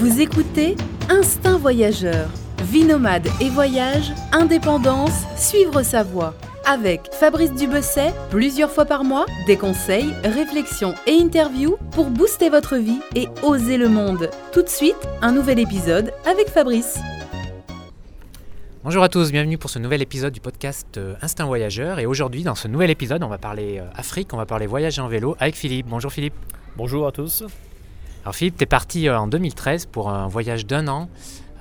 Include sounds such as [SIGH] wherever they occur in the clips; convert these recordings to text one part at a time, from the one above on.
Vous écoutez Instinct Voyageur. Vie nomade et voyage, indépendance, suivre sa voie. Avec Fabrice Dubesset, plusieurs fois par mois, des conseils, réflexions et interviews pour booster votre vie et oser le monde. Tout de suite, un nouvel épisode avec Fabrice. Bonjour à tous, bienvenue pour ce nouvel épisode du podcast euh, Instinct Voyageur. Et aujourd'hui, dans ce nouvel épisode, on va parler euh, Afrique, on va parler voyage en vélo avec Philippe. Bonjour Philippe. Bonjour à tous. Alors Philippe, tu es parti euh, en 2013 pour un voyage d'un an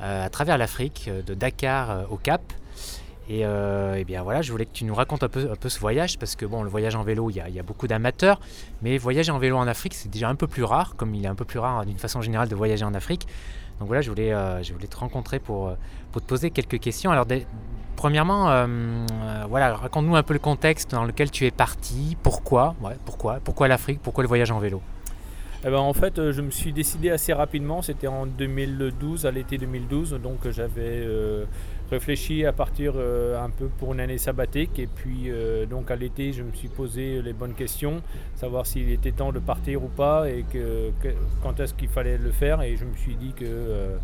euh, à travers l'Afrique, euh, de Dakar au Cap. Et, eh bien voilà, je voulais que tu nous racontes un peu, ce voyage, parce que bon, le voyage en vélo, il y a, beaucoup d'amateurs, mais voyager en vélo en Afrique, c'est déjà un peu plus rare, comme il est un peu plus rare d'une façon générale de voyager en Afrique. Donc voilà, je voulais, te rencontrer pour, pour te poser quelques questions. Alors, premièrement, voilà, raconte-nous un peu le contexte dans lequel tu es parti, pourquoi, pourquoi l'Afrique, pourquoi le voyage en vélo? Eh ben, en fait, euh, je me suis décidé assez rapidement, c'était en 2012, à l'été 2012, donc euh, j'avais euh, réfléchi à partir un peu pour une année sabbatique, et puis donc à l'été, je me suis posé les bonnes questions, savoir s'il était temps de partir ou pas, et que, quand est-ce qu'il fallait le faire, et je me suis dit que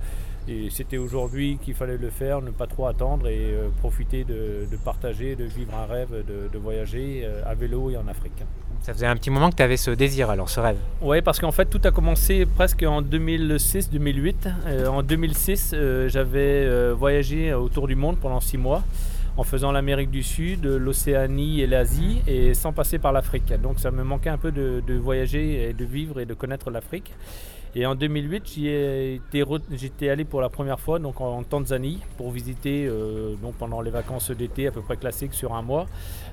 c'était aujourd'hui qu'il fallait le faire, ne pas trop attendre et profiter de, partager, de vivre un rêve, de voyager à vélo et en Afrique. Ça faisait un petit moment que tu avais ce désir, alors ce rêve. Oui, parce qu'en fait, tout a commencé presque en 2006-2008. Euh, en 2006, euh, j'avais euh, voyagé autour du monde pendant six mois en faisant l'Amérique du Sud, l'Océanie et l'Asie, et sans passer par l'Afrique. Donc ça me manquait un peu de, de voyager et de vivre et de connaître l'Afrique. Et en 2008, j'étais allé pour la première fois donc en, Tanzanie pour visiter euh, donc pendant les vacances d'été à peu près classiques sur un mois.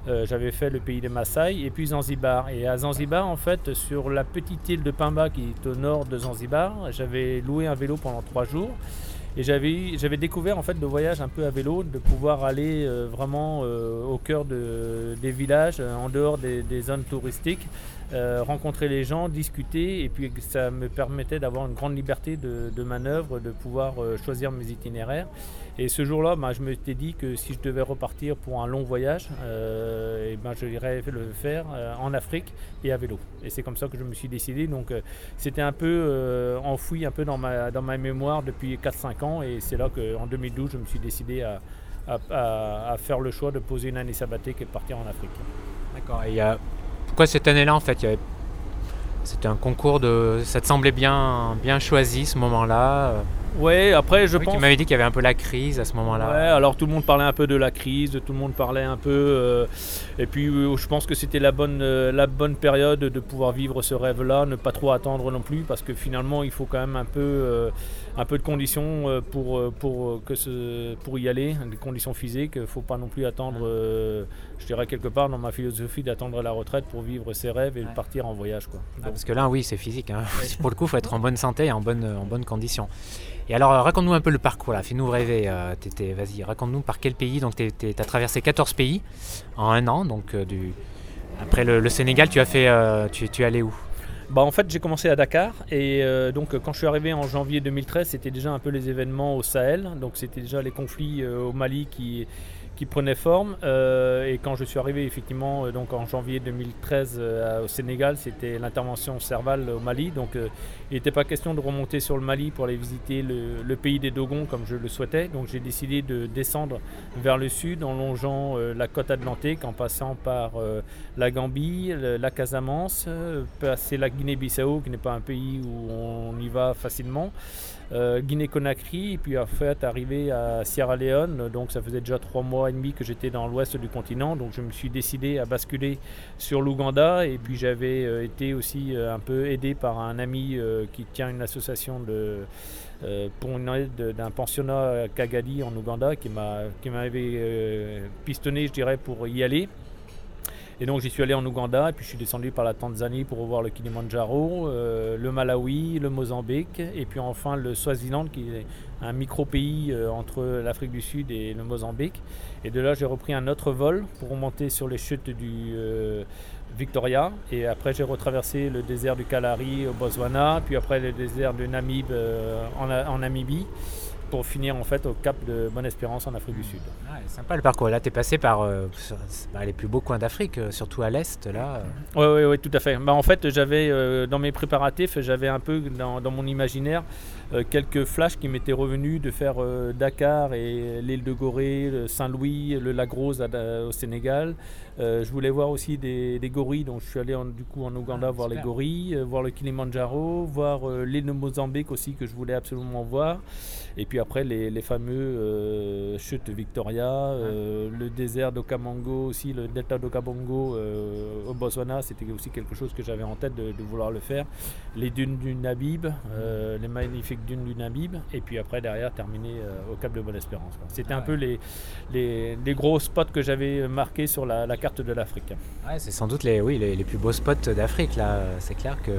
Euh, j'avais fait le pays des Maasai et puis Zanzibar. Et à Zanzibar, en fait, sur la petite île de Pimba qui est au nord de Zanzibar, j'avais loué un vélo pendant trois jours. Et j'avais découvert en fait le voyage un peu à vélo, de pouvoir aller euh, vraiment au cœur des villages, en dehors des zones touristiques, euh, rencontrer les gens, discuter, et puis ça me permettait d'avoir une grande liberté de, manœuvre, de pouvoir euh, choisir mes itinéraires. Et ce jour-là, bah, je me suis dit que si je devais repartir pour un long voyage, euh, et ben, je irais le faire en Afrique et à vélo. Et c'est comme ça que je me suis décidé. Donc c'était un peu enfoui un peu dans ma, dans ma mémoire depuis 4-5 ans, et c'est là qu'en 2012, je me suis décidé à, à, faire le choix de poser une année sabbatique et partir en Afrique. D'accord. Pourquoi cette année-là, en fait, c'était un concours de. Ça te semblait bien, bien choisi ce moment-là euh? Ouais, après je pense. Tu m'avais dit qu'il y avait un peu la crise à ce moment-là. Ouais, alors tout le monde parlait un peu de la crise, tout le monde parlait un peu. Euh, et puis euh, je pense que c'était la bonne, la bonne période de pouvoir vivre ce rêve-là, ne pas trop attendre non plus, parce que finalement il faut quand même un peu un peu de conditions euh, pour, euh, pour, euh, que ce, pour y aller, des conditions physiques. Il ne faut pas non plus attendre, je dirais quelque part dans ma philosophie, d'attendre la retraite pour vivre ses rêves et partir en voyage. Quoi. Ah, parce que là, oui, c'est physique. Hein. [LAUGHS] pour le coup, il faut être en bonne santé et en bonne, en bonne condition. Et alors, raconte-nous un peu le parcours, là. fais-nous rêver. Vas-y, raconte-nous par quel pays. Donc, tu as traversé 14 pays en un an. Donc, du... Après le, Sénégal, tu as fait, tu, tu es allé où? Bah, en fait, j'ai commencé à Dakar et euh, donc quand je suis arrivé en janvier 2013, c'était déjà un peu les événements au Sahel. Donc c'était déjà les conflits euh, au Mali qui, qui prenait forme. Euh, et quand je suis arrivé effectivement euh, donc en janvier 2013 euh, au Sénégal, c'était l'intervention Serval au Mali. Donc il n'était pas question de remonter sur le Mali pour aller visiter le, pays des Dogons comme je le souhaitais. Donc j'ai décidé de descendre vers le sud en longeant la côte atlantique en passant par la Gambie, la Casamance, passer la Guinée-Bissau qui n'est pas un pays où on y va facilement. Euh, Guinée-Conakry, et puis en fait arrivé à Sierra Leone. Donc ça faisait déjà trois mois et demi que j'étais dans l'ouest du continent, donc je me suis décidé à basculer sur l'Ouganda. Et puis j'avais euh, été aussi euh, un peu aidé par un ami qui tient une association pour une aide d'un pensionnat à Kagali en Ouganda qui m'avait pistonné, je dirais, pour y aller. Et donc j'y suis allé en Ouganda et puis je suis descendu par la Tanzanie pour revoir le Kilimanjaro, euh, le Malawi, le Mozambique et puis enfin le Swaziland qui est un micro-pays euh, entre l'Afrique du Sud et le Mozambique. Et de là j'ai repris un autre vol pour remonter sur les chutes du euh, Victoria et après j'ai retraversé le désert du Kalahari au Botswana, puis après le désert de Namib en, en, Namibie. Pour finir en fait au cap de Bonne-Espérance en Afrique du Sud. Ah, sympa le parcours. Là, tu es passé par euh, bah, les plus beaux coins d'Afrique, euh, surtout à l'est. là. Oui, oui, oui, tout à fait. Bah, en fait, j'avais dans mes préparatifs, j'avais un peu dans, dans mon imaginaire quelques flashs qui m'étaient revenus de faire Dakar et l'île de Gorée, Saint-Louis, le lac Rose au Sénégal. Je voulais voir aussi des, gorilles, donc je suis allé du coup en Ouganda ah, voir les gorilles, voir le Kilimanjaro, voir l'île de Mozambique aussi que je voulais absolument voir. Et puis après, les, fameux euh, chutes Victoria, euh, le désert d'Okamongo aussi, le delta d'Okamongo euh, au Botswana, c'était aussi quelque chose que j'avais en tête de, vouloir le faire. Les dunes du Nabib, les magnifiques dunes du Nabib, et puis après, derrière, terminer au Cap de Bonne-Espérance. C'était un peu les, les, gros spots que j'avais marqués sur la, carte de l'Afrique. C'est sans doute les, oui, les, plus beaux spots d'Afrique, là. C'est clair que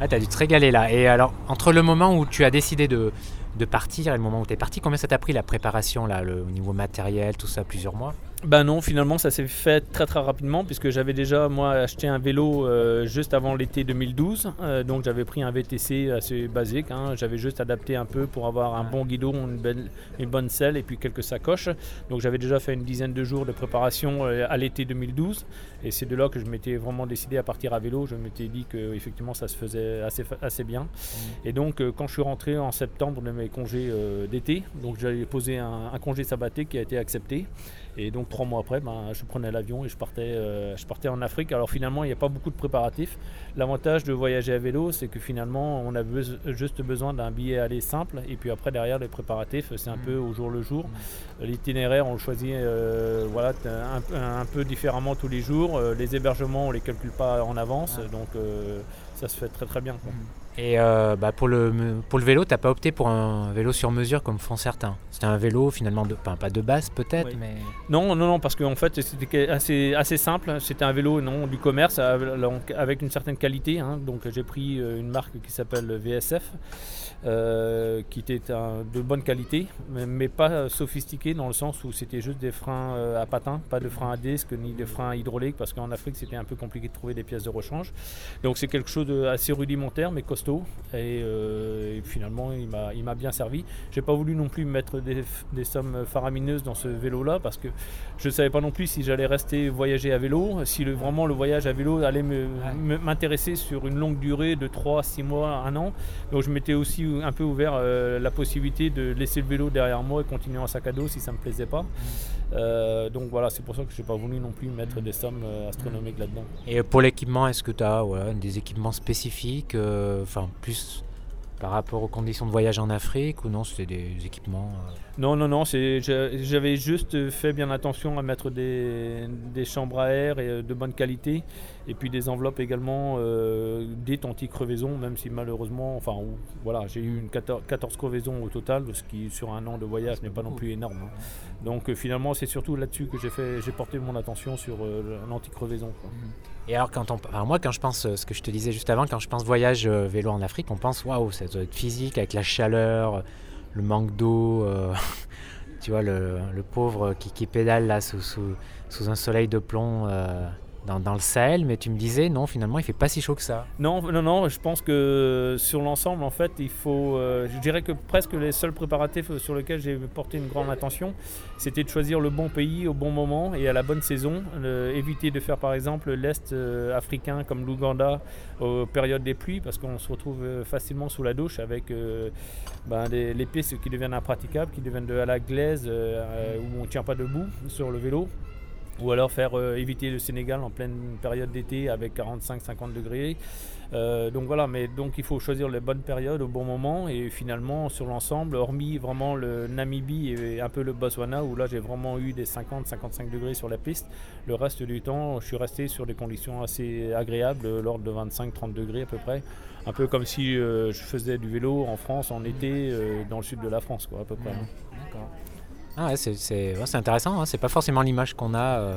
ah, tu as dû te régaler là. Et alors, entre le moment où tu as décidé de, de partir et le moment où tu es parti, combien ça t'a pris la préparation, là, le, au niveau matériel, tout ça, plusieurs mois? Ben non, finalement ça s'est fait très très rapidement puisque j'avais déjà moi acheté un vélo euh, juste avant l'été 2012. Euh, donc j'avais pris un VTC assez basique. Hein. J'avais juste adapté un peu pour avoir un bon guidon, une, une, bonne selle et puis quelques sacoches. Donc j'avais déjà fait une dizaine de jours de préparation euh, à l'été 2012. Et c'est de là que je m'étais vraiment décidé à partir à vélo. Je m'étais dit que effectivement ça se faisait assez, assez bien. Mmh. Et donc quand je suis rentré en septembre de mes congés d'été, donc j'avais posé un, un congé sabbatique qui a été accepté. Et donc trois mois après, ben, je prenais l'avion et je partais, euh, je partais en Afrique. Alors finalement, il n'y a pas beaucoup de préparatifs. L'avantage de voyager à vélo, c'est que finalement, on a juste besoin d'un billet aller simple. Et puis après, derrière, les préparatifs, c'est un mmh. peu au jour le jour. Mmh. L'itinéraire, on le choisit euh, voilà, un, peu différemment tous les jours. Euh, les hébergements, on ne les calcule pas en avance. Donc ça se fait très très bien. Mmh. Et euh, bah, pour, le, pour le vélo, tu n'as pas opté pour un vélo sur mesure comme font certains. C'était un vélo finalement, de, pas de base peut-être, mais... Non, non, non, parce qu'en fait c'était assez, assez simple. C'était un vélo non, du commerce avec une certaine qualité. Hein. Donc j'ai pris euh, une marque qui s'appelle VSF. Euh, qui était de bonne qualité, mais, pas sophistiqué dans le sens où c'était juste des freins à patins, pas de freins à disque ni de freins hydrauliques, parce qu'en Afrique c'était un peu compliqué de trouver des pièces de rechange. Donc c'est quelque chose d'assez rudimentaire mais costaud, et, euh, finalement il m'a bien servi. J'ai pas voulu non plus mettre des, sommes faramineuses dans ce vélo-là, parce que je ne savais pas non plus si j'allais rester voyager à vélo, si le, vraiment le voyage à vélo allait m'intéresser sur une longue durée de 3, 6 mois, 1 an. Donc je m'étais aussi un peu ouvert euh, la possibilité de laisser le vélo derrière moi et continuer en sac à dos si ça me plaisait pas. Euh, donc voilà, c'est pour ça que je n'ai pas voulu non plus mettre des sommes euh, astronomiques là-dedans. Et pour l'équipement, est-ce que tu as des équipements spécifiques, enfin plus par rapport aux conditions de voyage en Afrique ou non, c'était des équipements non, non, non, j'avais juste fait bien attention à mettre des, chambres à air et euh, de bonne qualité, et puis des enveloppes également euh, dites anti-crevaison, même si malheureusement, enfin voilà, j'ai eu une 14, crevaisons au total, ce qui sur un an de voyage n'est pas non plus énorme. Hein. Donc euh, finalement, c'est surtout là-dessus que j'ai fait, j'ai porté mon attention sur l'anti-crevaison. Et alors, quand on, moi, quand je pense, ce que je te disais juste avant, quand je pense voyage vélo en Afrique, on pense waouh, ça doit être physique avec la chaleur le manque d'eau, euh, [LAUGHS] tu vois, le, pauvre qui, pédale là sous, sous, un soleil de plomb. Euh, dans, le Sahel, mais tu me disais non, finalement, il fait pas si chaud que ça. Non, non, non. Je pense que sur l'ensemble, en fait, il faut. Euh, je dirais que presque les seuls préparatifs sur lesquels j'ai porté une grande attention, c'était de choisir le bon pays au bon moment et à la bonne saison. éviter de faire, par exemple, l'est euh, africain comme l'Ouganda aux périodes des pluies, parce qu'on se retrouve euh, facilement sous la douche avec ben, les, pistes qui deviennent impraticables, qui deviennent de à la glaise où on ne tient pas debout sur le vélo ou alors faire euh, éviter le Sénégal en pleine période d'été avec 45-50 degrés. Euh, donc voilà, mais donc il faut choisir les bonnes périodes au bon moment et finalement sur l'ensemble, hormis vraiment le Namibie et un peu le Botswana où là j'ai vraiment eu des 50-55 degrés sur la piste, le reste du temps je suis resté sur des conditions assez agréables, l'ordre de 25-30 degrés à peu près, un peu comme si euh, je faisais du vélo en France en été dans le sud de la France quoi à peu près. Ah c'est intéressant, hein. c'est pas forcément l'image qu'on a, euh,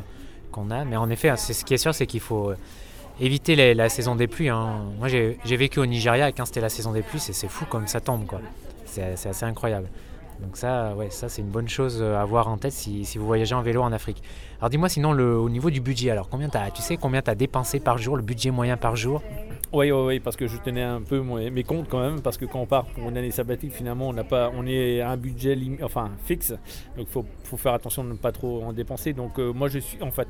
qu'on a, mais en effet, hein, ce qui est sûr, c'est qu'il faut euh, éviter la saison des pluies. Hein. Moi j'ai vécu au Nigeria et quand c'était la saison des pluies, c'est fou comme ça tombe, quoi. C'est assez incroyable. Donc ça, ouais, ça c'est une bonne chose à avoir en tête si, si, vous voyagez en vélo en Afrique. Alors dis-moi sinon le, au niveau du budget, alors combien as, tu sais combien tu as dépensé par jour, le budget moyen par jour? Oui, oui, oui, parce que je tenais un peu mes comptes quand même, parce que quand on part pour une année sabbatique, finalement, on n'a pas, on est à un budget enfin fixe, donc faut, faut, faire attention de ne pas trop en dépenser. Donc euh, moi, je suis, en fait,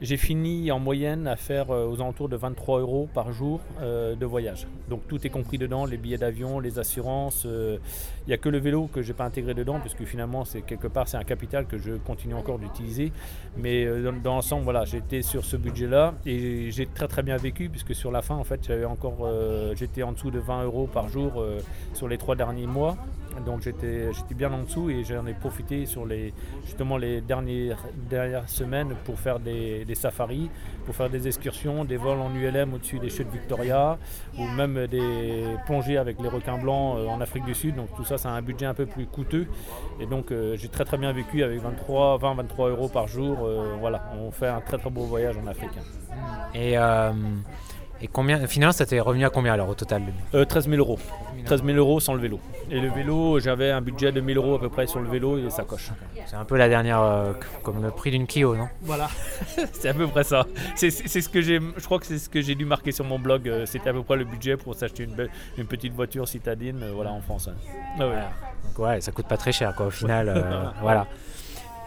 j'ai fini en moyenne à faire euh, aux alentours de 23 euros par jour euh, de voyage. Donc tout est compris dedans, les billets d'avion, les assurances. Il n'y a que le vélo que j'ai pas intégré dedans, parce que finalement, c'est quelque part, c'est un capital que je continue encore d'utiliser. Mais dans, dans l'ensemble, voilà, j'étais sur ce budget-là et j'ai très très bien vécu, puisque sur la fin, en fait, j'avais encore, euh, j'étais en dessous de 20 euros par jour euh, sur les trois derniers mois. Donc j'étais, bien en dessous et j'en ai profité sur les, justement les dernières, dernières semaines pour faire des, safaris, pour faire des excursions, des vols en ULM au-dessus des chutes Victoria ou même des plongées avec les requins blancs euh, en Afrique du Sud. Donc tout ça, c'est un budget un peu plus coûteux. Et donc j'ai très très bien vécu avec 23, 20, 23 euros par jour. voilà, on fait un très très beau voyage en Afrique. Et et combien, finalement, ça t'est revenu à combien alors au total 13 000 euh, euros. 13 000 euros sans le vélo. Et le vélo, j'avais un budget de 1000 euros à peu près sur le vélo et sa coche. C'est un peu la dernière, euh, comme le prix d'une Clio, non? Voilà, [LAUGHS] c'est à peu près ça. C'est ce que j'ai, je crois que c'est ce que j'ai dû marquer sur mon blog. Euh, c'était à peu près le budget pour s'acheter une, une, petite voiture citadine, voilà, en France. Ah ouais. Donc ouais, ça coûte pas très cher, quoi, au final. [LAUGHS] voilà.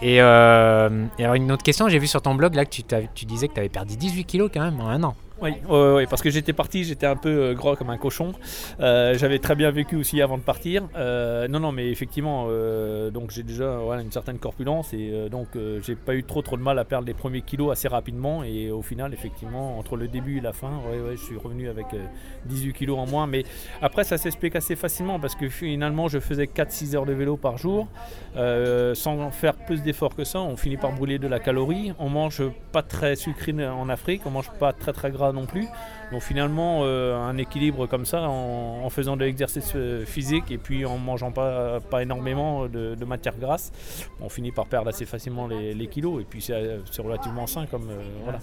Et, alors une autre question, j'ai vu sur ton blog là que tu, tu disais que tu avais perdu 18 kilos quand même en un an. Oui, parce que j'étais parti, j'étais un peu euh, gros comme un cochon. Euh, j'avais très bien vécu aussi avant de partir. Euh, non, non, mais effectivement, donc j'ai déjà une certaine corpulence et donc j'ai pas eu trop trop de mal à perdre les premiers kilos assez rapidement. Et au final, effectivement, entre le début et la fin, ouais, je suis revenu avec 18 kilos en moins. Mais après, ça s'explique assez facilement parce que finalement, je faisais 4-6 heures de vélo par jour sans faire plus d'efforts que ça. On finit par brûler de la calorie. On mange pas très sucré en Afrique, on mange pas très très gras non plus. Donc finalement, euh, un équilibre comme ça, en, faisant de l'exercice euh, physique et puis en mangeant pas, pas énormément de, matière grasse, on finit par perdre assez facilement les, kilos. Et puis c'est relativement sain comme euh, voilà.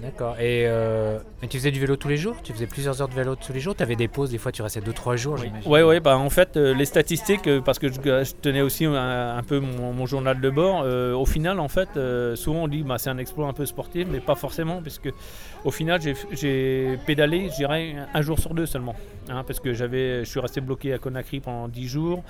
D'accord. Et euh, tu faisais du vélo tous les jours? Tu faisais plusieurs heures de vélo tous les jours? Tu avais des pauses, des fois tu restais 2-3 jours Oui, oui, ouais, bah, en fait, euh, les statistiques, euh, parce que je, tenais aussi un, peu mon, journal de bord, au final, en fait, souvent on dit bah, c'est un exploit un peu sportif, mais pas forcément, parce que au final, j'ai pédalé, je dirais, un jour sur deux seulement. Hein, parce que je suis resté bloqué à Conakry pendant 10 jours.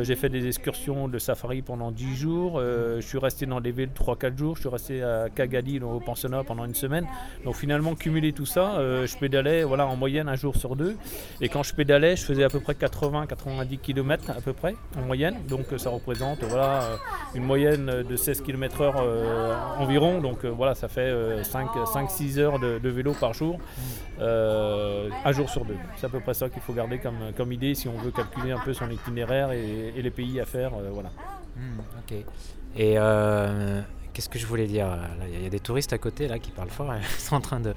j'ai fait des excursions de safari pendant 10 jours. je suis resté dans des villes 3-4 jours. Je suis resté à Kagadi, au pensionnat, pendant une semaine. Donc finalement, cumuler tout ça, euh, je pédalais voilà, en moyenne un jour sur deux. Et quand je pédalais, je faisais à peu près 80-90 km à peu près en moyenne. Donc ça représente voilà, euh, une moyenne de 16 km heure euh, environ. Donc voilà, ça fait 5-6 heures de, vélo par jour, un jour sur deux. C'est à peu près ça qu'il faut garder comme, comme idée si on veut calculer un peu son itinéraire et, les pays à faire. voilà. Hmm, ok. Et Qu'est-ce que je voulais dire Il y, a des touristes à côté là qui parlent fort. [LAUGHS] Ils sont en train de,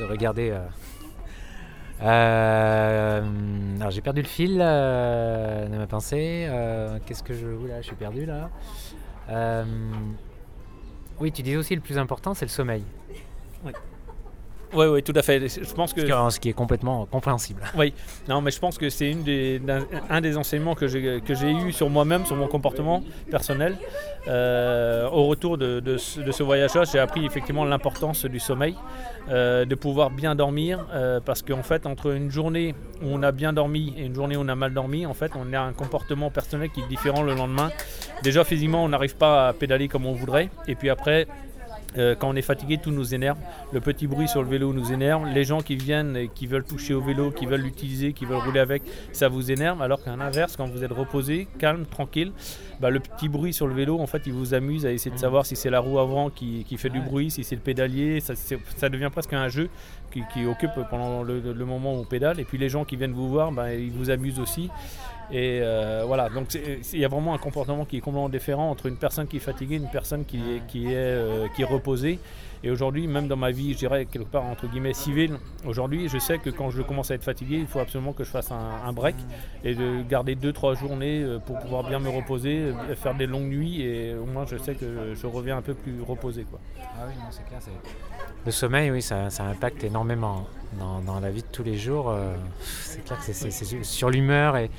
regarder. Euh. Euh, alors j'ai perdu le fil de ma pensée. Euh, qu'est-ce que je voulais Je suis perdu là. oui, tu disais aussi le plus important, c'est le sommeil. Oui. Oui, oui, tout à fait. Je pense que... Ce qui est complètement compréhensible. Oui, non, mais je pense que c'est des, un, des enseignements que j'ai, eu sur moi-même, sur mon comportement personnel. Euh, au retour de, ce, voyage-là, j'ai appris effectivement l'importance du sommeil, euh, de pouvoir bien dormir, euh, parce qu'en fait, entre une journée où on a bien dormi et une journée où on a mal dormi, en fait, on a un comportement personnel qui est différent le lendemain. Déjà, physiquement, on n'arrive pas à pédaler comme on voudrait, et puis après, euh, quand on est fatigué, tout nous énerve. Le petit bruit sur le vélo nous énerve. Les gens qui viennent et qui veulent toucher au vélo, qui veulent l'utiliser, qui veulent rouler avec, ça vous énerve. Alors qu'à l'inverse, quand vous êtes reposé, calme, tranquille, bah, le petit bruit sur le vélo, en fait, il vous amuse à essayer de savoir si c'est la roue avant qui, fait du bruit, si c'est le pédalier. Ça, ça, devient presque un jeu qui, occupe pendant le, moment où on pédale. Et puis les gens qui viennent vous voir, bah, ils vous amusent aussi. Et euh, voilà, donc il y a vraiment un comportement qui est complètement différent entre une personne qui est fatiguée et une personne qui est, qui est, euh, qui est Et aujourd'hui, même dans ma vie, je dirais quelque part entre guillemets civile, aujourd'hui, je sais que quand je commence à être fatigué, il faut absolument que je fasse un, break et de garder 2-3 journées euh, pour pouvoir bien me reposer, faire des longues nuits et au moins je sais que je reviens un peu plus reposé. Quoi. Ah oui, c'est clair. Le sommeil, oui, ça, ça impacte énormément dans, dans, la vie de tous les jours. c'est clair que c'est sur l'humeur et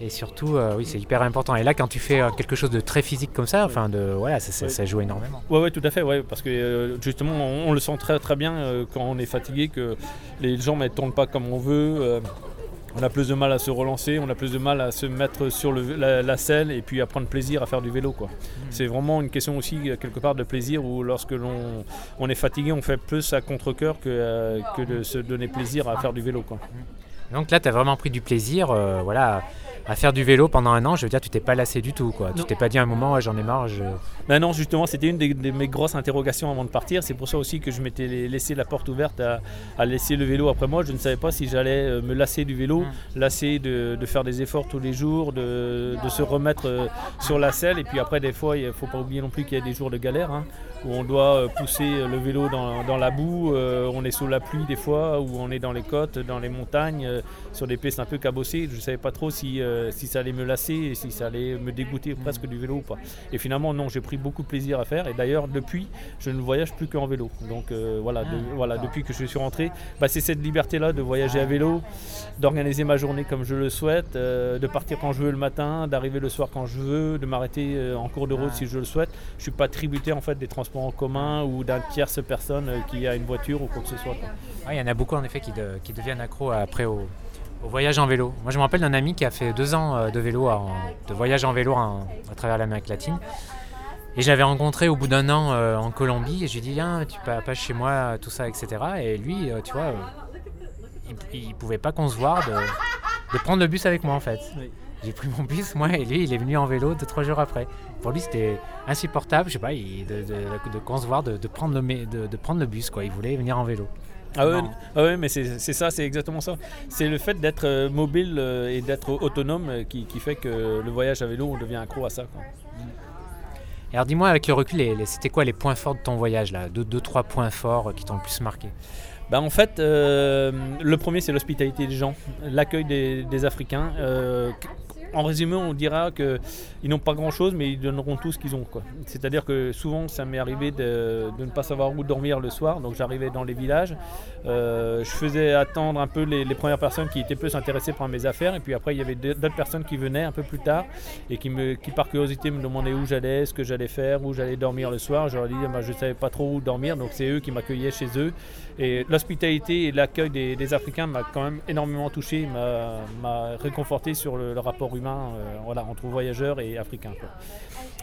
Et surtout, euh, oui, c'est hyper important. Et là, quand tu fais euh, quelque chose de très physique comme ça, enfin, de, voilà, ça, ça, ça joue énormément. Ouais, ouais, tout à fait, ouais, parce que euh, justement, on, on le sent très très bien quand on est fatigué, que les jambes ne tournent pas comme on veut. on a plus de mal à se relancer, on a plus de mal à se mettre sur le- la, la selle et puis à prendre plaisir à faire du vélo. quoi. C'est vraiment une question aussi, quelque part, de plaisir où lorsque l'on on est fatigué, on fait plus à contre-coeur que, que de se donner plaisir à faire du vélo. Quoi. Donc là, tu as vraiment pris du plaisir euh, voilà, à faire du vélo pendant un an. Je veux dire, tu t'es pas lassé du tout. Quoi. Tu t'es pas dit à un moment, Ouais, j'en ai marre. Je... Ben non, justement, c'était une de mes grosses interrogations avant de partir. C'est pour ça aussi que je m'étais laissé la porte ouverte à, à laisser le vélo après moi. Je ne savais pas si j'allais euh, me lasser du vélo, lasser de, de faire des efforts tous les jours, de, de se remettre euh, sur la selle. Et puis après, des fois, il ne faut pas oublier non plus qu'il y a des jours de galère hein, où on doit pousser le vélo dans, dans la boue. euh, on est sous la pluie des fois, où on est dans les côtes, dans les montagnes, sur des pistes un peu cabossées. Je ne savais pas trop si, euh, si ça allait me lasser et si ça allait me dégoûter presque du vélo ou pas. Et finalement, non, j'ai pris beaucoup de plaisir à faire. Et d'ailleurs, depuis, je ne voyage plus qu'en vélo. Donc euh, voilà, de- voilà, depuis que je suis rentré, bah, c'est cette liberté-là de voyager à vélo, d'organiser ma journée comme je le souhaite, euh, de partir quand je veux le matin, d'arriver le soir quand je veux, de m'arrêter euh, en cours de route si je le souhaite. Je suis pas tributaire en fait des transports en commun ou d'un tierce personne euh, qui a une voiture ou quoi que ce soit. Ouais, Il y en a beaucoup en effet qui, de- qui deviennent accros après au, au voyage en vélo. Moi, je me rappelle d'un ami qui a fait deux ans euh, de vélo, en- de voyage en vélo en- à travers l'Amérique latine. Et je l'avais rencontré au bout d'un an euh, en Colombie et je lui ai dit Viens, tu pas, pas chez moi, tout ça, etc. Et lui, euh, tu vois, euh, il, il pouvait pas concevoir de, de prendre le bus avec moi en fait. Oui. J'ai pris mon bus, moi, et lui, il est venu en vélo deux, trois jours après. Pour lui, c'était insupportable, je sais pas, il- de, de- de concevoir de, de prendre le, de prendre le bus, quoi. Il voulait venir en vélo. Ah Non. ah ouais, mais c'est ça, c'est exactement ça. C'est le fait d'être euh, mobile euh, et d'être autonome euh, qui, qui fait que le voyage à vélo, on devient accro à ça. quoi. Et alors dis-moi avec le recul, c'était quoi les points forts de ton voyage là? Deux, deux, trois points forts qui t'ont le plus marqué? Bah, en fait, euh, le premier, c'est l'hospitalité des gens, l'accueil des, des Africains. Euh, en résumé, on dira qu'ils n'ont pas grand-chose, mais ils donneront tout ce qu'ils ont. C'est-à-dire que souvent, ça m'est arrivé de, ne pas savoir où dormir le soir. Donc j'arrivais dans les villages. Euh, je faisais attendre un peu les, premières personnes qui étaient plus intéressées par mes affaires. Et puis après, il y avait d'autres personnes qui venaient un peu plus tard et qui, par curiosité, me demandaient où j'allais, ce que j'allais faire, où j'allais dormir le soir. Je leur dis, bah, je ne savais pas trop où dormir. Donc c'est eux qui m'accueillaient chez eux. Et l'hospitalité et l'accueil des, Africains m'a quand même énormément touché, m'a- réconforté sur le rapport humain euh, voilà, entre voyageurs et Africains.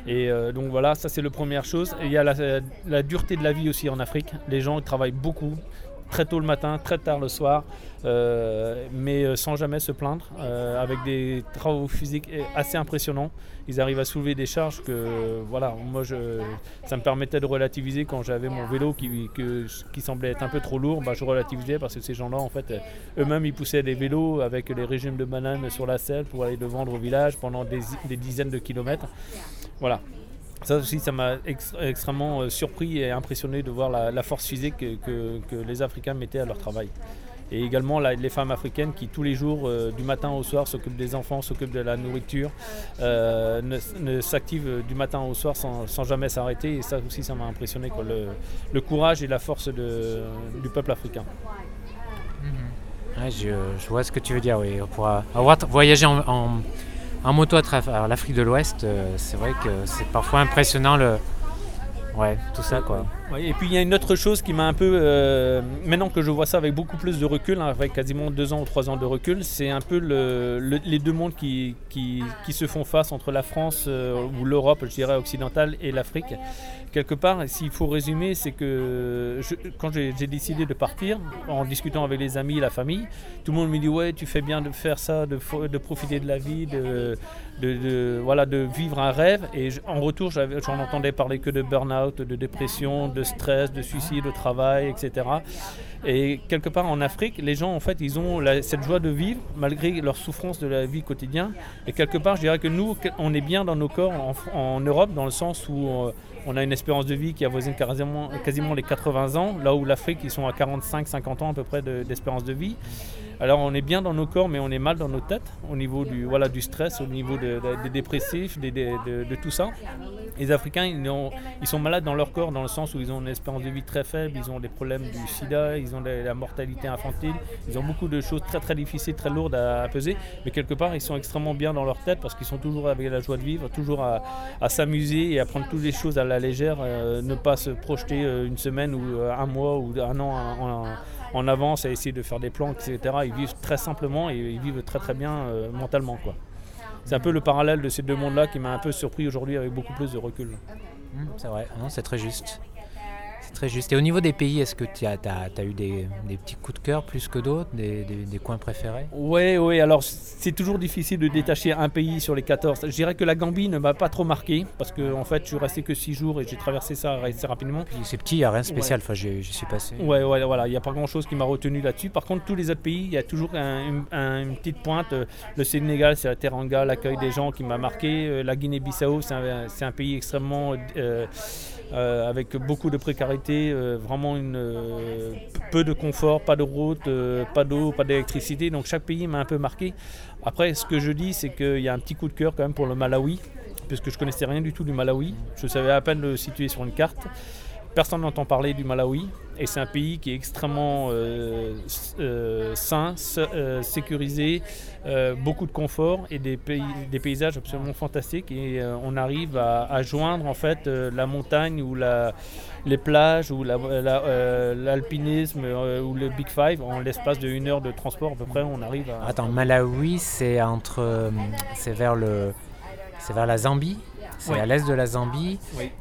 Et euh, donc voilà, ça c'est la première chose. Il y a la, la dureté de la vie aussi en Afrique. Les gens ils travaillent beaucoup, très tôt le matin, très tard le soir, euh, mais euh, sans jamais se plaindre, euh, avec des travaux physiques assez impressionnants. Ils arrivent à soulever des charges que, voilà, moi ça me permettait de relativiser quand j'avais mon vélo qui, semblait être un peu trop lourd. Bah, je relativisais parce que ces gens-là, en fait, eux-mêmes, ils poussaient des vélos avec les régimes de bananes sur la selle pour aller le vendre au village pendant des dizaines de kilomètres. Voilà. Ça aussi, ça m'a ex- extrêmement euh, surpris et impressionné de voir la, force physique que, les Africains mettaient à leur travail. Et également les femmes africaines qui tous les jours, euh, du matin au soir, s'occupent des enfants, s'occupent de la nourriture, euh, ne, s'activent du matin au soir sans, jamais s'arrêter. Et ça aussi, ça m'a impressionné, quoi, le, courage et la force du peuple africain. Ouais, je, vois ce que tu veux dire, oui. Pour avoir voyagé en- en moto à travers l'Afrique de l'Ouest, euh, c'est vrai que c'est parfois impressionnant tout ça quoi. Et puis il y a une autre chose qui m'a un peu, euh, maintenant que je vois ça avec beaucoup plus de recul, hein, avec quasiment deux ans ou trois ans de recul, c'est un peu le- le- les deux mondes qui, qui, se font face entre la France euh, ou l'Europe, je dirais occidentale, et l'Afrique. Quelque part, s'il faut résumer, c'est que quand j'ai décidé de partir, en discutant avec les amis, la famille, tout le monde me dit ouais, tu fais bien de faire ça, de, de profiter de la vie, de, de, voilà, de vivre un rêve. Et en retour, j'en entendais parler que de burn-out, de dépression, de stress, de suicide au travail, etc. Et quelque part en Afrique, les gens en fait, ils ont cette joie de vivre malgré leur souffrance de la vie quotidienne. Et quelque part, je dirais que nous, on est bien dans nos corps en, Europe, dans le sens où euh, on a une espérance de vie qui avoisine quasiment, les 80 ans, là où l'Afrique, ils sont à 45-50 ans à peu près de- d'espérance de vie. Alors on est bien dans nos corps, mais on est mal dans nos têtes, au niveau du, voilà, du stress, au niveau de- de- des dépressifs, de, tout ça. Les Africains, ils, ont- ils sont malades dans leur corps, dans le sens où ils ont une espérance de vie très faible, ils ont des problèmes du sida, ils ont la mortalité infantile, ils ont beaucoup de choses très très difficiles, très lourdes à, peser, mais quelque part ils sont extrêmement bien dans leur tête parce qu'ils sont toujours avec la joie de vivre, toujours à, s'amuser et à prendre toutes les choses à la légère, euh, ne pas se projeter euh, une semaine ou euh, un mois ou un an en, avance à essayer de faire des plans, etc. Ils vivent très simplement et ils vivent très très bien mentalement. C'est un peu le parallèle de ces deux mondes-là qui m'a un peu surpris aujourd'hui avec beaucoup plus de recul. Mmh, c'est vrai, c'est très juste très juste. Et au niveau des pays, est-ce que tu as, as, eu des, petits coups de cœur plus que d'autres, des, coins préférés? Oui, oui. Alors, c'est toujours difficile de détacher un pays sur les 14. Je dirais que la Gambie ne m'a pas trop marqué parce que, en fait, je suis resté que 6 jours et j'ai traversé ça assez rapidement. C'est petit, il n'y a rien de spécial. Enfin, j'y suis passé. Ouais, ouais, voilà. Il n'y a pas grand-chose qui m'a retenu là-dessus. Par contre, tous les autres pays, il y a toujours une petite pointe. Le Sénégal, c'est la Teranga, l'accueil des gens qui m'a marqué. Euh, la Guinée-Bissau, c'est un, pays extrêmement. Euh, euh, avec beaucoup de précarité, euh, vraiment euh, peu de confort, pas de route, pas d'eau, pas d'électricité. Donc chaque pays m'a un peu marqué. Après, ce que je dis, c'est qu'il y a un petit coup de cœur quand même pour le Malawi, puisque je connaissais rien du tout du Malawi. Je savais à peine le situer sur une carte. Personne n'entend parler du Malawi et c'est un pays qui est extrêmement euh, euh, sain, euh, sécurisé, beaucoup de confort et des, pays, des paysages absolument fantastiques. Et on arrive à, joindre en fait la montagne ou les plages ou l'alpinisme ou le Big Five en l'espace de une heure de transport à peu près on arrive à... Attends, Malawi c'est entre c'est vers le c'est vers la Zambie? C'est à l'est de la Zambie.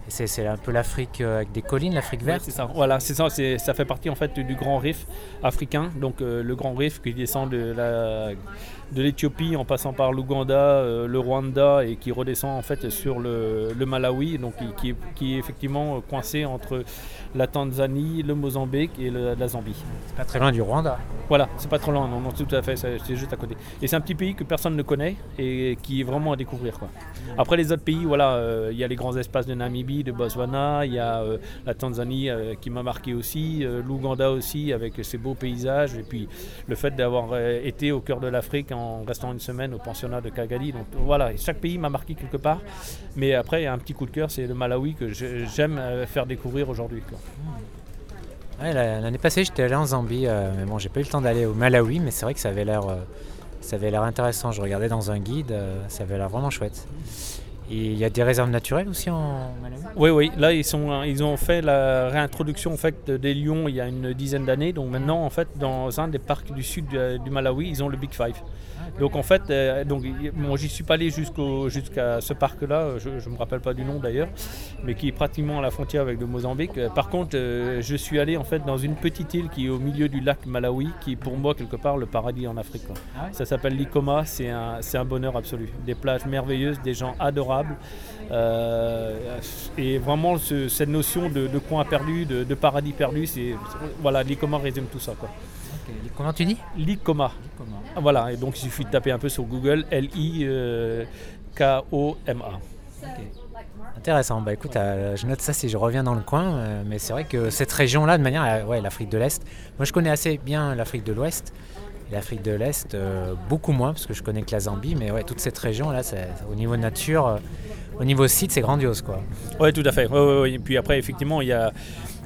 C'est un peu l'Afrique euh, avec des collines, l'Afrique verte. c'est ça. Voilà, c'est ça. Ça fait partie en fait du Grand Rift africain. Donc euh, le Grand Rift qui descend de la de l'Éthiopie en passant par l'Ouganda, euh, le Rwanda et qui redescend en fait sur le, Malawi, donc qui, qui, est effectivement coincé entre la Tanzanie, le Mozambique et la Zambie. C'est pas très loin du Rwanda. Voilà, c'est pas trop loin, non, non, tout à fait, c'est juste à côté. Et c'est un petit pays que personne ne connaît et qui est vraiment à découvrir. Quoi. Après les autres pays, voilà, euh, il y a les grands espaces de Namibie, de Botswana, il y a euh, la Tanzanie qui m'a marqué aussi, l'Ouganda aussi avec ses beaux paysages et puis le fait d'avoir été au cœur de l'Afrique en restant une semaine au pensionnat de Kagali. Donc voilà, chaque pays m'a marqué quelque part. Mais après, il y a un petit coup de cœur, c'est le Malawi que j'aime euh, faire découvrir aujourd'hui. L'année passée, j'étais allé en Zambie, euh, mais bon, j'ai pas eu le temps d'aller au Malawi, mais c'est vrai que ça avait l'air, euh, ça avait l'air intéressant. Je regardais dans un guide, ça avait l'air vraiment chouette. Et il y a des réserves naturelles aussi en Malawi? Oui, oui. Là, ils, sont, ils ont fait la réintroduction en fait, des lions il y a une dizaine d'années. Donc maintenant, en fait, dans un des parcs du sud du Malawi, ils ont le Big Five. Donc en fait, euh, donc, bon, j'y suis pas allé jusqu'à ce parc-là, je ne me rappelle pas du nom d'ailleurs, mais qui est pratiquement à la frontière avec le Mozambique. Par contre, euh, je suis allé en fait dans une petite île qui est au milieu du lac Malawi, qui est pour moi quelque part le paradis en Afrique. Ah Ça s'appelle Likoma, c'est un, un, bonheur absolu. Des plages merveilleuses, des gens adorables. Euh, et vraiment cette notion de, coin perdu, de, paradis perdu, c'est voilà, Likoma résume tout ça. Quoi. Comment tu dis? Likoma. Voilà, et donc il suffit de taper un peu sur Google L-I-K-O-M-A. Intéressant. Bah écoute, euh, je note ça si je reviens dans le coin. Euh, mais c'est vrai que cette région-là, de manière, euh, ouais, l'Afrique de l'Est. Moi, je connais assez bien l'Afrique de l'Ouest. L'Afrique de l'Est, beaucoup moins parce que je connais que la Zambie. Mais ouais, toute cette région-là, au niveau nature, au niveau site, c'est grandiose, quoi. Ouais, tout à fait. Et puis après, effectivement, il y a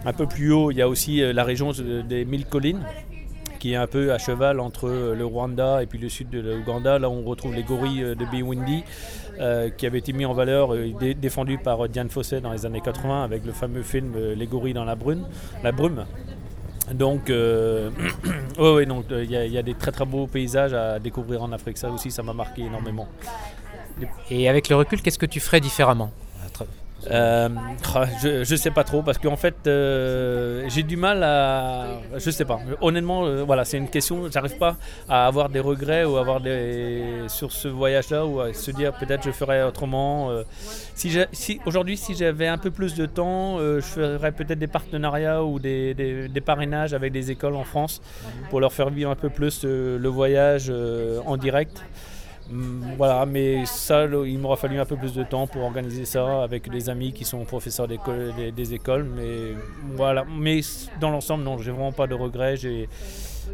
un peu plus haut, il y a aussi la région des mille collines qui est un peu à cheval entre le Rwanda et puis le sud de l'Ouganda. Là, on retrouve les gorilles euh, de Biwindi, euh, qui avaient été mis en valeur, euh, par Diane Fossé dans les années 80 avec le fameux film Les gorilles dans la. La brume. Donc, [CLEARS THROAT] oui, donc il y, a des très très beaux paysages à découvrir en Afrique. Ça aussi, ça m'a marqué énormément. Et avec le recul, qu'est-ce que tu ferais différemment? Euh, ah, je, je sais pas trop parce qu'en fait euh, j'ai du mal à je sais pas. Honnêtement euh, voilà c'est une question j'arrive pas à avoir des regrets ou avoir des sur ce voyage là ou à se dire peut-être je ferais autrement aujourd'hui si j'avais un peu plus de temps je ferais peut-être des partenariats ou des, des, parrainages avec des écoles en France pour leur faire vivre un peu plus le voyage en direct voilà, mais ça, il m'aura fallu un peu plus de temps pour organiser ça avec des amis qui sont professeurs des, des, écoles. Mais voilà, mais dans l'ensemble, non, j'ai vraiment pas de regrets.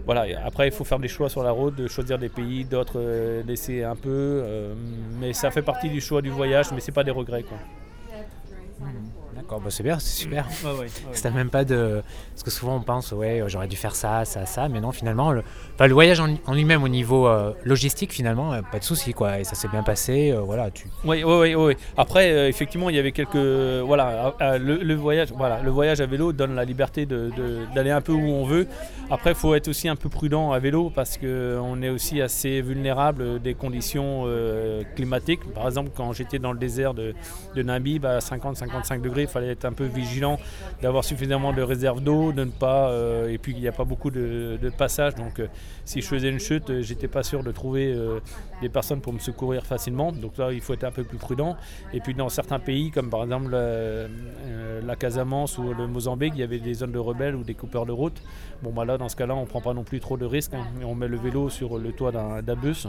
Voilà, après, il faut faire des choix sur la route, de choisir des pays, d'autres euh, laisser un peu. Euh, mais ça fait partie du choix du voyage, mais c'est pas des regrets. Quoi. D'accord, bah c'est bien, c'est super. Ouais, ouais, même pas de. Parce que souvent on pense, ouais, j'aurais dû faire ça, ça, ça, mais non, finalement, le, enfin, le voyage en, lui-même au niveau euh, logistique, finalement, euh, pas de souci, quoi. Et ça s'est bien passé, euh, voilà. Tu... Oui, oui, oui, oui. Après, euh, effectivement, il y avait quelques. Voilà, euh, le, le voyage, voilà, le voyage à vélo donne la liberté de- de- d'aller un peu où on veut. Après, il faut être aussi un peu prudent à vélo parce qu'on est aussi assez vulnérable des conditions euh, climatiques. Par exemple, quand j'étais dans le désert de, de Namib à 50-55 degrés, il fallait être un peu vigilant d'avoir suffisamment de réserves d'eau, de ne pas. euh, et puis, il n'y a pas beaucoup de, passages. Donc, euh, si je faisais une chute, euh, j'étais pas sûr de trouver des personnes pour me secourir facilement. Donc là, il faut être un peu plus prudent. Et puis dans certains pays, comme par exemple la Casamance ou le Mozambique, il y avait des zones de rebelles ou des coupeurs de route. Bon, bah là, dans ce cas-là, on ne prend pas non plus trop de risques. hein. On met le vélo sur le toit d'un bus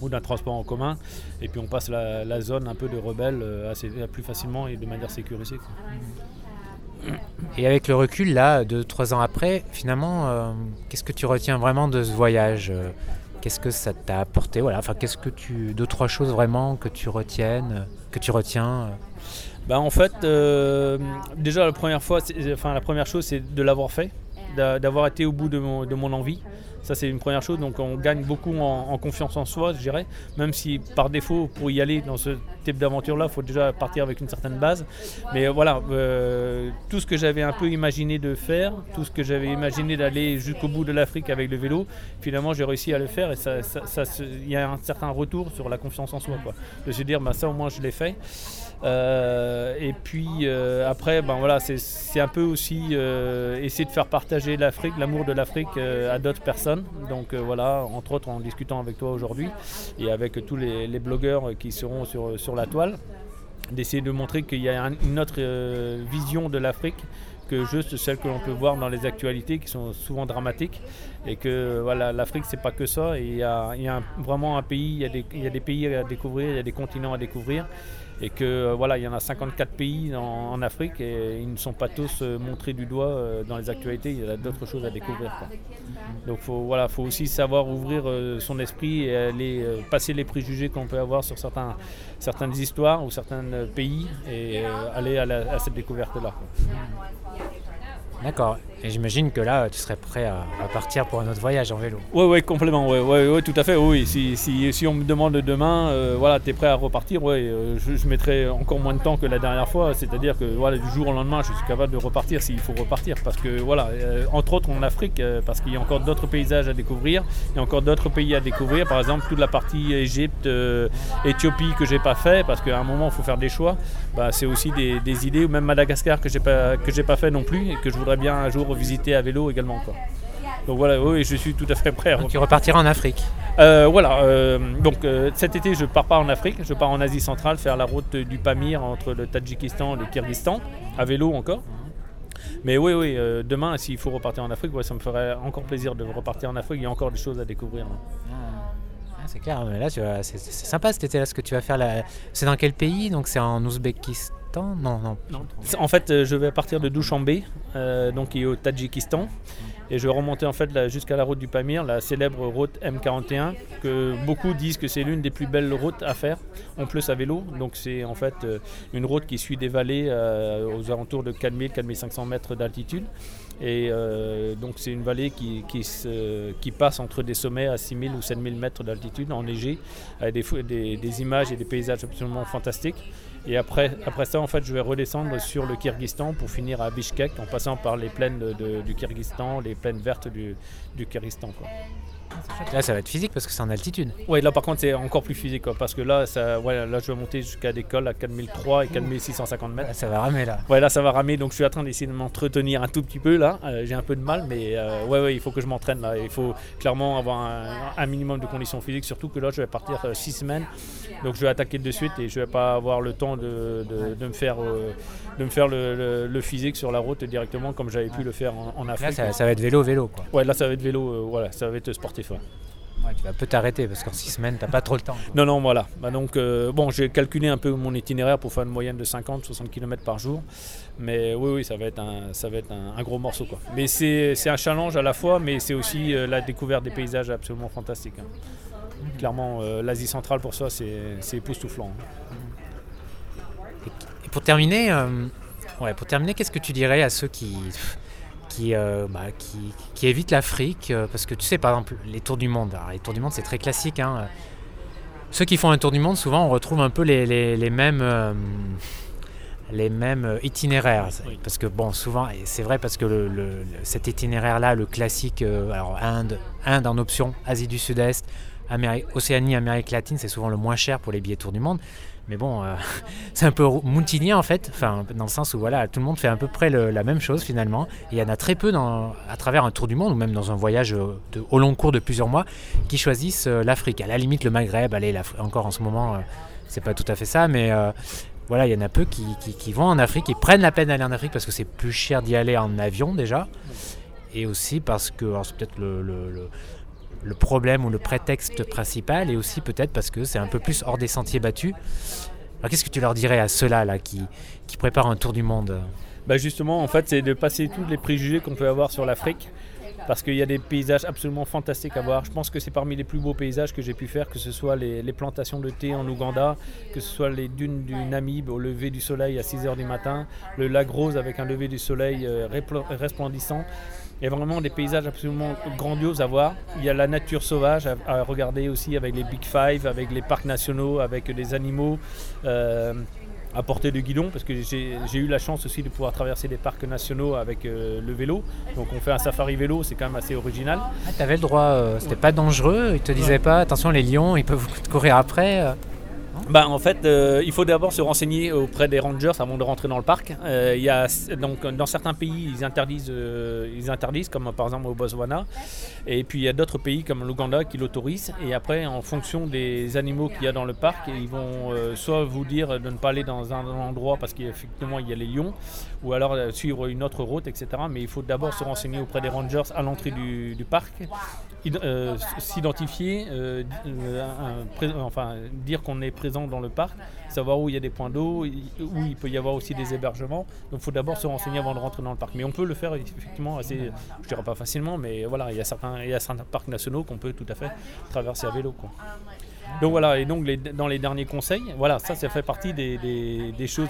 ou d'un transport en commun. Et puis on passe la, zone un peu de rebelles euh, assez, plus facilement et de manière sécurisée. Et avec le recul, là, deux, trois ans après, finalement, euh, qu'est-ce que tu retiens vraiment de ce voyage? Euh, Qu'est-ce que ça t'a apporté? Voilà, enfin, qu'est-ce que tu. Deux, trois choses vraiment que tu retiennes, que tu retiens euh? Bah, en fait, déjà la première fois, enfin la première chose, c'est de l'avoir fait, d'a- d'avoir été au bout de mon, de envie. Ça, c'est une première chose. Donc, on gagne beaucoup en confiance en soi, je dirais. Même si, par défaut, pour y aller dans ce d'aventure-là, faut déjà partir avec une certaine base. Mais voilà, euh, tout ce que j'avais un peu imaginé de faire, tout ce que j'avais imaginé d'aller jusqu'au bout de l'Afrique avec le vélo, finalement, j'ai réussi à le faire. Et ça, il y a un certain retour sur la confiance en soi. Quoi. De se dire, bah, ça, au moins, je l'ai fait. Euh, et puis euh, après, ben voilà, c'est- un peu aussi essayer de faire partager l'Afrique, l'amour de l'Afrique à d'autres personnes. Donc voilà, entre autres en discutant avec toi aujourd'hui et avec tous les, les blogueurs qui seront sur, sur la toile, d'essayer de montrer qu'il y a un- une autre euh, vision de l'Afrique que juste celle que l'on peut voir dans les actualités qui sont souvent dramatiques et que voilà l'Afrique c'est pas que ça. Il y a, il y a vraiment un pays il y, a des, il y a des pays à découvrir il y a des continents à découvrir et que euh, voilà il y en a 54 pays en, Afrique et ils ne sont pas tous euh, montrés du doigt euh, dans les actualités. Il y a d'autres choses à découvrir donc faut voilà faut aussi savoir ouvrir son esprit et aller passer les préjugés qu'on peut avoir sur certains certaines histoires ou certains pays et aller à cette découverte là D'accord. Et j'imagine que là, tu serais prêt à, partir pour un autre voyage en vélo. Oui, oui, complètement, ouais, tout à fait, oui. Si, si, si on me demande demain, euh, voilà, tu es prêt à repartir, ouais, euh, je, mettrai encore moins de temps que la dernière fois, c'est-à-dire que voilà, du jour au lendemain, je suis capable de repartir s'il faut repartir, parce que voilà, euh, entre autres en Afrique, euh, parce qu'il y a encore d'autres paysages à découvrir, il y a encore d'autres pays à découvrir, par exemple toute la partie Égypte, Éthiopie que j'ai pas fait, parce qu'à un moment il faut faire des choix, bah, c'est aussi des, idées, ou même Madagascar que j'ai pas, pas fait non plus, et que je voudrais bien un jour visiter à vélo également. Quoi. Donc voilà, oui, je suis tout à fait prêt à Tu repartiras en Afrique. euh, voilà, euh, donc euh, cet été je pars pas en Afrique, je pars en Asie centrale faire la route du Pamir entre le Tadjikistan et le Kyrgyzstan, à vélo encore. Mais oui, oui, demain s'il faut repartir en Afrique, ouais, ça me ferait encore plaisir de repartir en Afrique, il y a encore des choses à découvrir. hein. C'est clair, mais là, c'est sympa cet été-là, ce que tu vas faire. C'est dans quel pays? Donc c'est en Ouzbékistan? Non, non. En fait, euh, je vais partir de Dushanbe, euh, donc qui est au Tadjikistan, et je vais remonter en fait jusqu'à la route du Pamir, la célèbre route M41, que beaucoup disent que c'est l'une des plus belles routes à faire, en plus à vélo. Donc c'est en fait euh, une route qui suit des vallées aux alentours de 4000-4500 mètres d'altitude. Et euh, donc c'est une vallée qui, qui, se- qui passe entre des sommets à 6000 ou 7000 mètres d'altitude, enneigés, avec des, images et des paysages absolument fantastiques. Et après, après ça, en fait, je vais redescendre sur le Kyrgyzstan pour finir à Bishkek, en passant par les plaines du Kyrgyzstan, les plaines vertes du, du Kyrgyzstan. Quoi. Là, ça va être physique parce que c'est en altitude. Ouais, là par contre, c'est encore plus physique, quoi, parce que là, ça, ouais, là, je vais monter jusqu'à des cols à 4003 et 4650 mètres. Là, ça va ramer là. Ouais, là, ça va ramer, donc je suis en train d'essayer de m'entretenir un tout petit peu là. Euh, J'ai un peu de mal, mais euh, ouais, ouais, il faut que je m'entraîne là. Il faut clairement avoir un, un minimum de conditions physiques, surtout que là, je vais partir 6 semaines, donc je vais attaquer de suite et je vais pas avoir le temps de, de- de me faire, euh, de me faire le, le- le physique sur la route directement comme j'avais pu le faire en, en Là, Afrique. ça, ça va être vélo-vélo quoi. Ouais, là, ça va être vélo, euh, voilà, ça va être sportif. Ouais. Ouais, tu vas peut t'arrêter parce qu'en 6 semaines, t'as pas trop le temps. quoi. Non, non, voilà. Bah, donc, euh, bon, j'ai calculé un peu mon itinéraire pour faire une moyenne de 50-60 km par jour. Mais oui, oui, ça va être un, ça va être un, un gros morceau. Quoi. Mais c'est un challenge à la fois, mais c'est aussi euh, la découverte des paysages absolument fantastiques. hein. Clairement, euh, l'Asie centrale, pour ça, c'est époustouflant. hein. Et pour terminer, Ouais, pour terminer, qu'est-ce que tu dirais à ceux qui, qui, euh, bah, qui, qui évitent l'Afrique euh, Parce que tu sais, par exemple, les tours du monde. Alors, les tours du monde, c'est très classique. hein. Ceux qui font un tour du monde, souvent, on retrouve un peu les, les- les mêmes. euh, les mêmes euh, itinéraires. Oui. Parce que, bon, souvent, et c'est vrai parce que le, le- le- cet itinéraire-là, le classique, euh, alors Inde, Inde en option, Asie du Sud-Est, Océanie, Amérique latine, c'est souvent le moins cher pour les billets tour du monde. Mais bon, euh, [LAUGHS] c'est un peu moutinien en fait, enfin, dans le sens où voilà, tout le monde fait à peu près la même chose finalement. Et il y en a très peu à travers un tour du monde ou même dans un voyage euh, au long cours de plusieurs mois qui choisissent euh, l'Afrique. À la limite, le Maghreb, allez, encore en ce moment, euh, c'est pas tout à fait ça, mais voilà, il y en a peu qui, vont en Afrique, qui prennent la peine d'aller en Afrique parce que c'est plus cher d'y aller en avion déjà. Et aussi parce que, alors c'est peut-être le- le problème ou le prétexte principal, et aussi peut-être parce que c'est un peu plus hors des sentiers battus. Alors qu'est-ce que tu leur dirais à ceux-là là, qui, préparent un tour du monde? Bah justement, en fait, c'est de passer tous les préjugés qu'on peut avoir sur l'Afrique. Parce qu'il y a des paysages absolument fantastiques à voir. Je pense que c'est parmi les plus beaux paysages que j'ai pu faire, que ce soit les, les plantations de thé en Ouganda, que ce soit les dunes du Namib au lever du soleil à 6h du matin, le lac Rose avec un lever du soleil euh, resplendissant. Il y a vraiment des paysages absolument grandioses à voir. Il y a la nature sauvage à, regarder aussi avec les Big Five, avec les parcs nationaux, avec des animaux. euh, à portée de guidon parce que j'ai eu la chance aussi de pouvoir traverser des parcs nationaux avec euh, le vélo. Donc on fait un safari vélo, c'est quand même assez original. ah, T'avais le droit, euh, c'était pas dangereux, ils te disaient pas, attention les lions, ils peuvent courir après. Bah, en fait, euh, il faut d'abord se renseigner auprès des rangers avant de rentrer dans le parc. Euh, y a, donc, dans certains pays, ils interdisent, euh, ils interdisent, comme par exemple au Botswana. Et puis il y a d'autres pays comme l'Ouganda qui l'autorisent. Et après, en fonction des animaux qu'il y a dans le parc, ils vont soit vous dire de ne pas aller dans un endroit parce qu'effectivement il y a les lions, ou alors suivre une autre route, etc. Mais il faut d'abord se renseigner auprès des rangers à l'entrée du, parc, euh, s'identifier, euh, euh, enfin dire qu'on est présent dans le parc, savoir où il y a des points d'eau, où il peut y avoir aussi des hébergements. Donc il faut d'abord se renseigner avant de rentrer dans le parc. Mais on peut le faire effectivement assez, je dirais pas facilement, mais voilà, il y a certains, il y a certains parcs nationaux qu'on peut tout à fait traverser à vélo. quoi. Donc voilà, et donc dans les derniers conseils, voilà, ça, ça fait partie des, choses,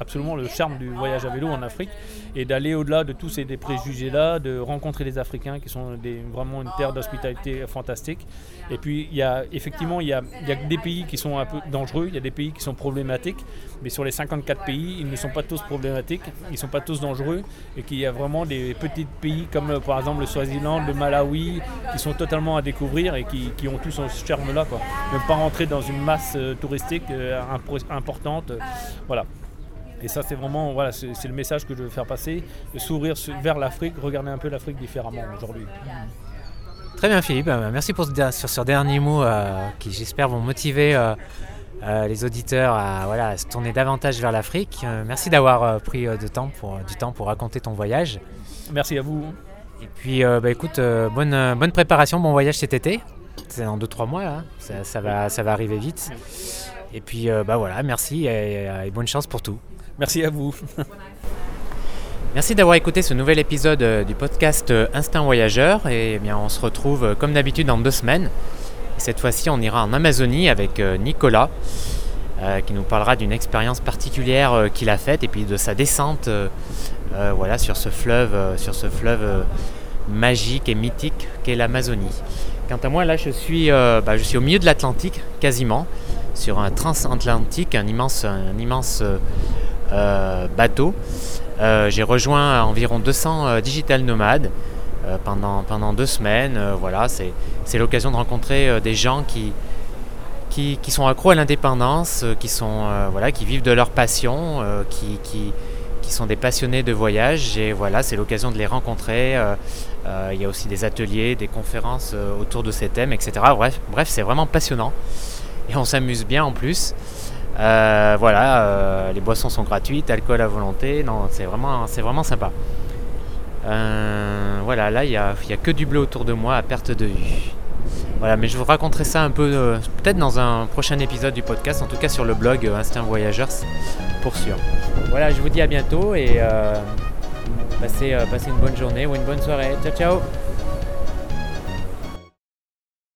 absolument le charme du voyage à vélo en Afrique, et d'aller au-delà de tous ces préjugés-là, de rencontrer les Africains qui sont vraiment une terre d'hospitalité fantastique. Et puis, il y a effectivement, il y a, il y a des pays qui sont un peu dangereux, il y a des pays qui sont problématiques, mais sur les 54 pays, ils ne sont pas tous problématiques, ils ne sont pas tous dangereux, et qu'il y a vraiment des petits pays comme par exemple le Swaziland, le Malawi, qui sont totalement à découvrir et qui, qui ont tout ce charme-là. quoi. Ne pas rentrer dans une masse euh, touristique euh, importante. euh, voilà. Et ça, c'est vraiment voilà, c'est le message que je veux faire passer, sur- vers l'Afrique, regarder un peu l'Afrique différemment aujourd'hui. Très bien Philippe, Euh, merci pour ce, sur ce dernier mot euh, qui j'espère vont motiver euh, euh, les auditeurs à, voilà, à se tourner davantage vers l'Afrique. Merci d'avoir pris de temps pour, du temps pour raconter ton voyage. Merci à vous. Et puis bah, écoute, bonne, bonne préparation, bon voyage cet été. C'est dans 2-3 mois là, ça, ça va, ça va arriver vite. Et puis bah voilà, merci et, et bonne chance pour tout. Merci à vous. [LAUGHS] Merci d'avoir écouté ce nouvel épisode euh, du podcast euh, Instinct Voyageur. Et eh bien, on se retrouve euh, comme d'habitude dans deux semaines. Et cette fois-ci, on ira en Amazonie avec Nicolas, qui nous parlera d'une expérience particulière qu'il a faite et puis de sa descente voilà, sur ce fleuve, sur ce fleuve magique et mythique qu'est l'Amazonie. Quant à moi, là, je suis, bah, je suis au milieu de l'Atlantique, quasiment, sur un transatlantique, un immense, un immense bateau. Euh, j'ai rejoint environ 200 euh, digital nomades euh, pendant, pendant deux semaines. Voilà, c'est, l'occasion de rencontrer des gens qui, qui, qui sont accros à l'indépendance, qui, voilà, qui vivent de leur passion, qui, qui, qui sont des passionnés de voyage. Et voilà, c'est l'occasion de les rencontrer. Il y a aussi des ateliers, des conférences autour de ces thèmes, etc. Bref, bref c'est vraiment passionnant. Et on s'amuse bien en plus. Euh, voilà, euh, les boissons sont gratuites, alcool à volonté, non, c'est vraiment, vraiment sympa. Euh, voilà, là, il n'y a, a que du bleu autour de moi à perte de vue. Voilà, mais je vous raconterai ça un peu, peut-être dans un prochain épisode du podcast, en tout cas sur le blog Instinct Voyageurs, pour sûr. Voilà, je vous dis à bientôt et passez, passez une bonne journée ou une bonne soirée. Ciao, ciao